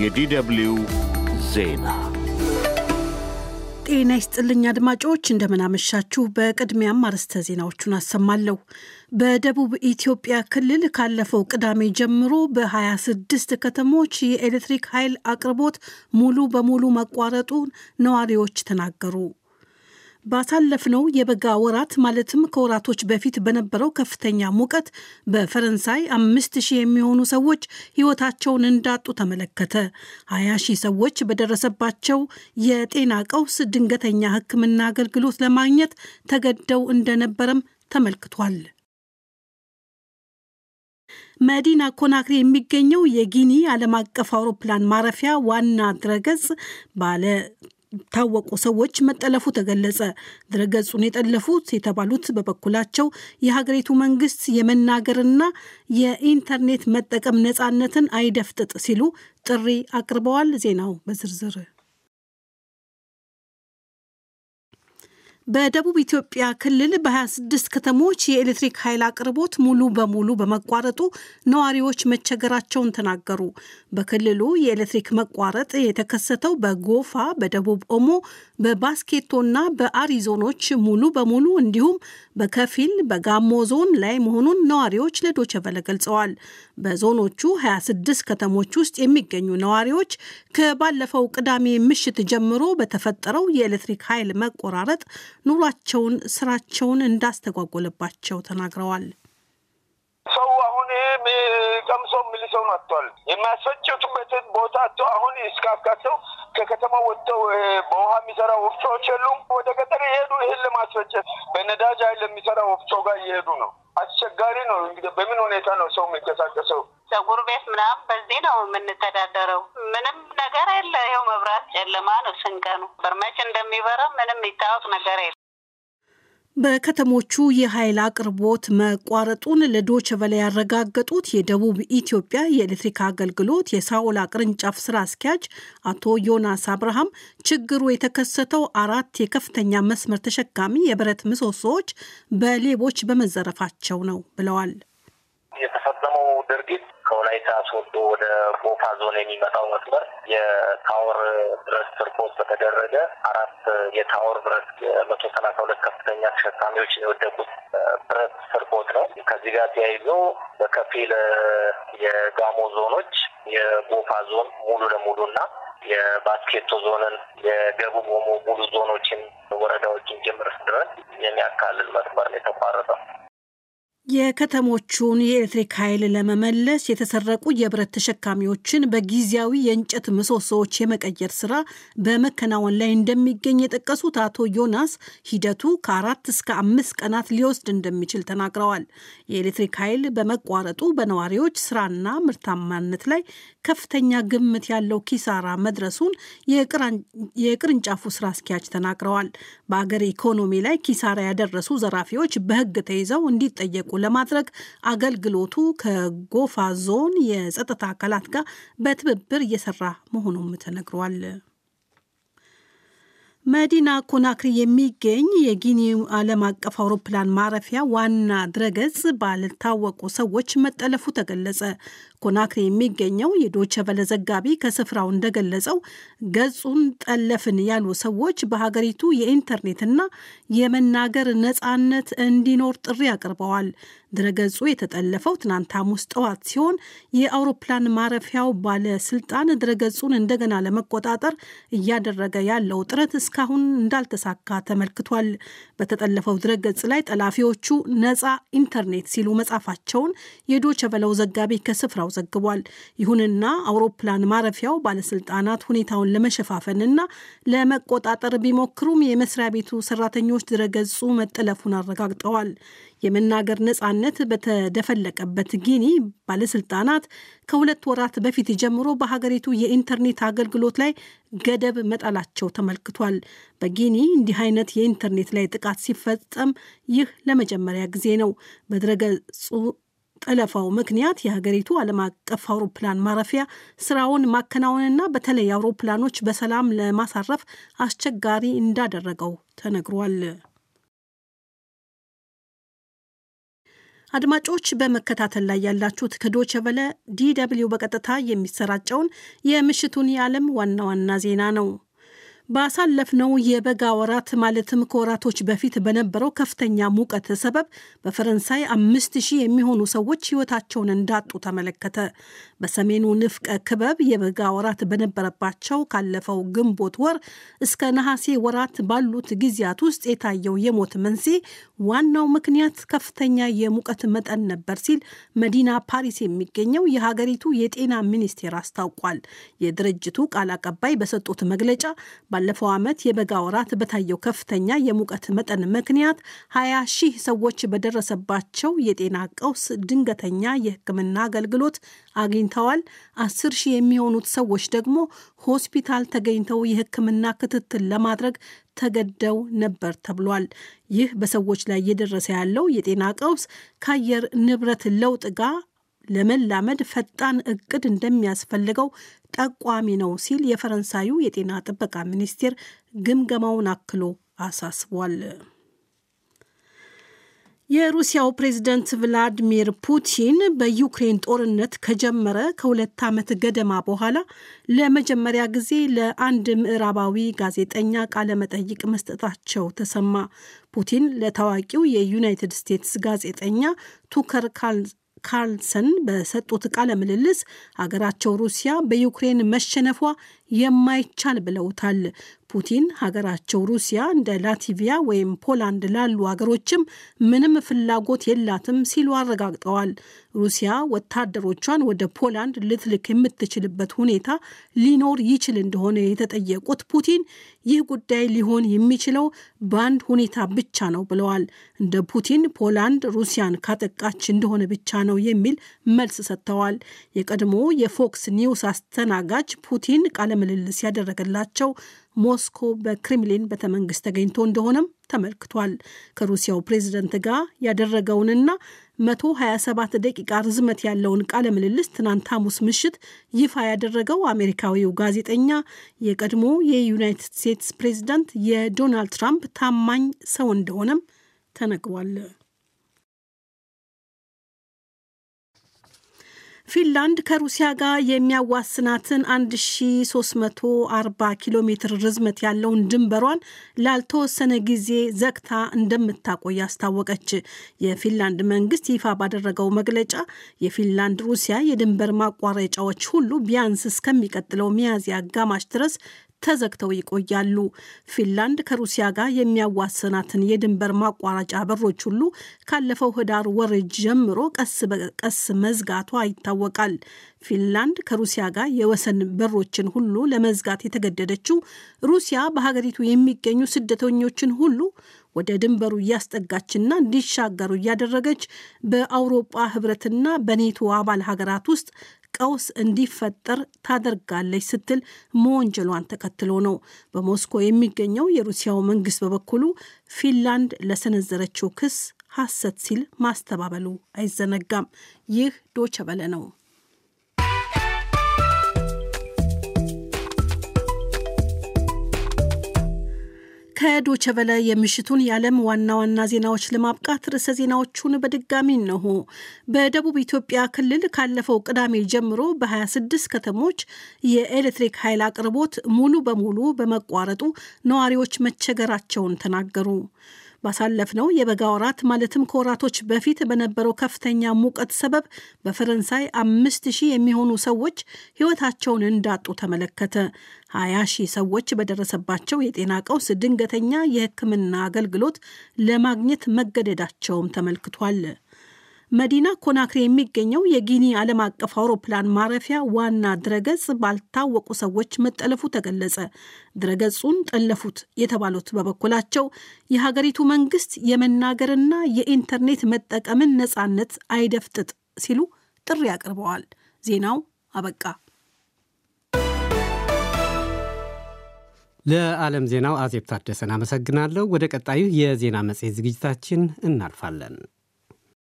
የዲደብልዩ ዜና ጤና ይስጥልኝ አድማጮች፣ እንደምናመሻችሁ። በቅድሚያም አርዕስተ ዜናዎቹን አሰማለሁ። በደቡብ ኢትዮጵያ ክልል ካለፈው ቅዳሜ ጀምሮ በ26 ከተሞች የኤሌክትሪክ ኃይል አቅርቦት ሙሉ በሙሉ መቋረጡን ነዋሪዎች ተናገሩ። ባሳለፍነው የበጋ ወራት ማለትም ከወራቶች በፊት በነበረው ከፍተኛ ሙቀት በፈረንሳይ አምስት ሺህ የሚሆኑ ሰዎች ሕይወታቸውን እንዳጡ ተመለከተ። ሀያ ሺህ ሰዎች በደረሰባቸው የጤና ቀውስ ድንገተኛ ሕክምና አገልግሎት ለማግኘት ተገደው እንደነበረም ተመልክቷል። መዲና ኮናክሪ የሚገኘው የጊኒ ዓለም አቀፍ አውሮፕላን ማረፊያ ዋና ድረገጽ ባለ ታወቁ ሰዎች መጠለፉ ተገለጸ። ድረገጹን የጠለፉት የተባሉት በበኩላቸው የሀገሪቱ መንግስት የመናገርና የኢንተርኔት መጠቀም ነፃነትን አይደፍጥጥ ሲሉ ጥሪ አቅርበዋል። ዜናው በዝርዝር በደቡብ ኢትዮጵያ ክልል በ26 ከተሞች የኤሌክትሪክ ኃይል አቅርቦት ሙሉ በሙሉ በመቋረጡ ነዋሪዎች መቸገራቸውን ተናገሩ። በክልሉ የኤሌክትሪክ መቋረጥ የተከሰተው በጎፋ፣ በደቡብ ኦሞ፣ በባስኬቶና በአሪዞኖች ሙሉ በሙሉ እንዲሁም በከፊል በጋሞ ዞን ላይ መሆኑን ነዋሪዎች ለዶቸቨለ ገልጸዋል። በዞኖቹ 26 ከተሞች ውስጥ የሚገኙ ነዋሪዎች ከባለፈው ቅዳሜ ምሽት ጀምሮ በተፈጠረው የኤሌክትሪክ ኃይል መቆራረጥ ኑሯቸውን፣ ስራቸውን እንዳስተጓጎለባቸው ተናግረዋል። ሰው አሁን ቀምሶ የሚልሰው አጥቷል። የሚያስፈጭቱበትን ቦታ አሁን እስካካተው ከከተማ ወጥተው በውሃ የሚሰራ ወፍጮዎች የሉም። ወደ ገጠር የሄዱ ይህን ለማስፈጨት በነዳጅ ኃይል የሚሰራ ወፍጮ ጋር እየሄዱ ነው። አስቸጋሪ ነው። እንግዲህ በምን ሁኔታ ነው ሰው የሚንቀሳቀሰው? ፀጉር ቤት ምናምን በዚህ ነው የምንተዳደረው። ምንም ነገር የለ። ይኸው መብራት ጨለማ ነው። ስንቀኑ በርመች እንደሚበራ ምንም የሚታወቅ ነገር የለ። በከተሞቹ የኃይል አቅርቦት መቋረጡን ለዶች ቨለ ያረጋገጡት የደቡብ ኢትዮጵያ የኤሌክትሪክ አገልግሎት የሳኦላ ቅርንጫፍ ስራ አስኪያጅ አቶ ዮናስ አብርሃም ችግሩ የተከሰተው አራት የከፍተኛ መስመር ተሸካሚ የብረት ምሰሶዎች በሌቦች በመዘረፋቸው ነው ብለዋል። ከወላይታ ሶዶ ወደ ጎፋ ዞን የሚመጣው መስመር የታወር ብረት ስርቆት በተደረገ አራት የታወር ብረት መቶ ሰላሳ ሁለት ከፍተኛ ተሸካሚዎች የወደቁት ብረት ስርቆት ነው። ከዚህ ጋር ተያይዞ በከፊል የጋሞ ዞኖች የጎፋ ዞን ሙሉ ለሙሉ እና የባስኬቶ ዞንን የደቡብ ኦሞ ሙሉ ዞኖችን ወረዳዎችን ጭምር ድረስ የሚያካልል መስመር ነው የተቋረጠው። የከተሞቹን የኤሌክትሪክ ኃይል ለመመለስ የተሰረቁ የብረት ተሸካሚዎችን በጊዜያዊ የእንጨት ምሰሶዎች የመቀየር ስራ በመከናወን ላይ እንደሚገኝ የጠቀሱት አቶ ዮናስ ሂደቱ ከአራት እስከ አምስት ቀናት ሊወስድ እንደሚችል ተናግረዋል። የኤሌክትሪክ ኃይል በመቋረጡ በነዋሪዎች ስራና ምርታማነት ላይ ከፍተኛ ግምት ያለው ኪሳራ መድረሱን የቅርንጫፉ ስራ አስኪያጅ ተናግረዋል። በአገር ኢኮኖሚ ላይ ኪሳራ ያደረሱ ዘራፊዎች በሕግ ተይዘው እንዲጠየቁ ለማድረግ አገልግሎቱ ከጎፋ ዞን የጸጥታ አካላት ጋር በትብብር እየሰራ መሆኑም ተነግሯል። መዲና ኮናክሪ የሚገኝ የጊኒ ዓለም አቀፍ አውሮፕላን ማረፊያ ዋና ድረገጽ ባልታወቁ ሰዎች መጠለፉ ተገለጸ። ኮናክሪ የሚገኘው የዶቸቨለ ዘጋቢ ከስፍራው እንደገለጸው ገጹን ጠለፍን ያሉ ሰዎች በሀገሪቱ የኢንተርኔትና የመናገር ነፃነት እንዲኖር ጥሪ አቅርበዋል። ድረገጹ የተጠለፈው ትናንት ሐሙስ ጠዋት ሲሆን የአውሮፕላን ማረፊያው ባለስልጣን ድረገጹን እንደገና ለመቆጣጠር እያደረገ ያለው ጥረት እስካሁን እንዳልተሳካ ተመልክቷል። በተጠለፈው ድረገጽ ላይ ጠላፊዎቹ ነፃ ኢንተርኔት ሲሉ መጻፋቸውን የዶቸቨለው ዘጋቢ ከስፍራው ዘግቧል። ይሁንና አውሮፕላን ማረፊያው ባለስልጣናት ሁኔታውን ለመሸፋፈንና ለመቆጣጠር ቢሞክሩም የመስሪያ ቤቱ ሰራተኞች ድረገጹ መጠለፉን አረጋግጠዋል። የመናገር ነፃነት በተደፈለቀበት ጊኒ ባለስልጣናት ከሁለት ወራት በፊት ጀምሮ በሀገሪቱ የኢንተርኔት አገልግሎት ላይ ገደብ መጣላቸው ተመልክቷል። በጊኒ እንዲህ አይነት የኢንተርኔት ላይ ጥቃት ሲፈጸም ይህ ለመጀመሪያ ጊዜ ነው። በድረገጹ ጠለፋው ምክንያት የሀገሪቱ ዓለም አቀፍ አውሮፕላን ማረፊያ ስራውን ማከናወንና በተለይ አውሮፕላኖች በሰላም ለማሳረፍ አስቸጋሪ እንዳደረገው ተነግሯል። አድማጮች በመከታተል ላይ ያላችሁት ከዶቸ ቨለ DW በቀጥታ የሚሰራጨውን የምሽቱን የዓለም ዋና ዋና ዜና ነው። ባሳለፍነው የበጋ ወራት ማለትም ከወራቶች በፊት በነበረው ከፍተኛ ሙቀት ሰበብ በፈረንሳይ አምስት ሺህ የሚሆኑ ሰዎች ሕይወታቸውን እንዳጡ ተመለከተ። በሰሜኑ ንፍቀ ክበብ የበጋ ወራት በነበረባቸው ካለፈው ግንቦት ወር እስከ ነሐሴ ወራት ባሉት ጊዜያት ውስጥ የታየው የሞት መንስኤ ዋናው ምክንያት ከፍተኛ የሙቀት መጠን ነበር ሲል መዲና ፓሪስ የሚገኘው የሀገሪቱ የጤና ሚኒስቴር አስታውቋል። የድርጅቱ ቃል አቀባይ በሰጡት መግለጫ ባለፈው ዓመት የበጋ ወራት በታየው ከፍተኛ የሙቀት መጠን ምክንያት 20 ሺህ ሰዎች በደረሰባቸው የጤና ቀውስ ድንገተኛ የሕክምና አገልግሎት አግኝተዋል። 10 ሺህ የሚሆኑት ሰዎች ደግሞ ሆስፒታል ተገኝተው የሕክምና ክትትል ለማድረግ ተገደው ነበር ተብሏል። ይህ በሰዎች ላይ እየደረሰ ያለው የጤና ቀውስ ከአየር ንብረት ለውጥ ጋር ለመላመድ ፈጣን እቅድ እንደሚያስፈልገው ጠቋሚ ነው ሲል የፈረንሳዩ የጤና ጥበቃ ሚኒስቴር ግምገማውን አክሎ አሳስቧል። የሩሲያው ፕሬዝደንት ቭላዲሚር ፑቲን በዩክሬን ጦርነት ከጀመረ ከሁለት ዓመት ገደማ በኋላ ለመጀመሪያ ጊዜ ለአንድ ምዕራባዊ ጋዜጠኛ ቃለመጠይቅ መስጠታቸው ተሰማ። ፑቲን ለታዋቂው የዩናይትድ ስቴትስ ጋዜጠኛ ቱከር ካርልሰን በሰጡት ቃለ ምልልስ ሀገራቸው ሩሲያ በዩክሬን መሸነፏ የማይቻል ብለውታል። ፑቲን ሀገራቸው ሩሲያ እንደ ላቲቪያ ወይም ፖላንድ ላሉ ሀገሮችም ምንም ፍላጎት የላትም ሲሉ አረጋግጠዋል። ሩሲያ ወታደሮቿን ወደ ፖላንድ ልትልክ የምትችልበት ሁኔታ ሊኖር ይችል እንደሆነ የተጠየቁት ፑቲን ይህ ጉዳይ ሊሆን የሚችለው በአንድ ሁኔታ ብቻ ነው ብለዋል። እንደ ፑቲን ፖላንድ ሩሲያን ካጠቃች እንደሆነ ብቻ ነው የሚል መልስ ሰጥተዋል። የቀድሞ የፎክስ ኒውስ አስተናጋጅ ፑቲን ቃለምልልስ ያደረገላቸው ሞስኮ በክሬምሊን ቤተመንግስት ተገኝቶ እንደሆነም ተመልክቷል። ከሩሲያው ፕሬዝደንት ጋር ያደረገውንና 127 ደቂቃ ርዝመት ያለውን ቃለ ምልልስ ትናንት ሐሙስ ምሽት ይፋ ያደረገው አሜሪካዊው ጋዜጠኛ የቀድሞ የዩናይትድ ስቴትስ ፕሬዝዳንት የዶናልድ ትራምፕ ታማኝ ሰው እንደሆነም ተነግሯል። ፊንላንድ ከሩሲያ ጋር የሚያዋስናትን 1340 ኪሎ ሜትር ርዝመት ያለውን ድንበሯን ላልተወሰነ ጊዜ ዘግታ እንደምታቆይ አስታወቀች። የፊንላንድ መንግስት ይፋ ባደረገው መግለጫ የፊንላንድ ሩሲያ የድንበር ማቋረጫዎች ሁሉ ቢያንስ እስከሚቀጥለው ሚያዝያ አጋማሽ ድረስ ተዘግተው ይቆያሉ። ፊንላንድ ከሩሲያ ጋር የሚያዋስናትን የድንበር ማቋረጫ በሮች ሁሉ ካለፈው ህዳር ወር ጀምሮ ቀስ በቀስ መዝጋቷ ይታወቃል። ፊንላንድ ከሩሲያ ጋር የወሰን በሮችን ሁሉ ለመዝጋት የተገደደችው ሩሲያ በሀገሪቱ የሚገኙ ስደተኞችን ሁሉ ወደ ድንበሩ እያስጠጋችና እንዲሻገሩ እያደረገች በአውሮጳ ህብረትና በኔቶ አባል ሀገራት ውስጥ ቀውስ እንዲፈጠር ታደርጋለች ስትል መወንጀሏን ተከትሎ ነው። በሞስኮ የሚገኘው የሩሲያው መንግስት በበኩሉ ፊንላንድ ለሰነዘረችው ክስ ሐሰት ሲል ማስተባበሉ አይዘነጋም። ይህ ዶቸ በለ ነው። ከዶቸ በለ የምሽቱን የዓለም ዋና ዋና ዜናዎች ለማብቃት ርዕሰ ዜናዎቹን በድጋሚ እነሆ። በደቡብ ኢትዮጵያ ክልል ካለፈው ቅዳሜ ጀምሮ በ26 ከተሞች የኤሌክትሪክ ኃይል አቅርቦት ሙሉ በሙሉ በመቋረጡ ነዋሪዎች መቸገራቸውን ተናገሩ። ባሳለፍነው የበጋ ወራት ማለትም ከወራቶች በፊት በነበረው ከፍተኛ ሙቀት ሰበብ በፈረንሳይ አምስት ሺህ የሚሆኑ ሰዎች ሕይወታቸውን እንዳጡ ተመለከተ። ሀያ ሺህ ሰዎች በደረሰባቸው የጤና ቀውስ ድንገተኛ የሕክምና አገልግሎት ለማግኘት መገደዳቸውም ተመልክቷል። መዲና ኮናክሪ የሚገኘው የጊኒ ዓለም አቀፍ አውሮፕላን ማረፊያ ዋና ድረገጽ ባልታወቁ ሰዎች መጠለፉ ተገለጸ። ድረገጹን ጠለፉት የተባሉት በበኩላቸው የሀገሪቱ መንግስት የመናገርና የኢንተርኔት መጠቀምን ነጻነት አይደፍጥጥ ሲሉ ጥሪ አቅርበዋል። ዜናው አበቃ። ለዓለም ዜናው አዜብ ታደሰን አመሰግናለሁ። ወደ ቀጣዩ የዜና መጽሔት ዝግጅታችን እናልፋለን።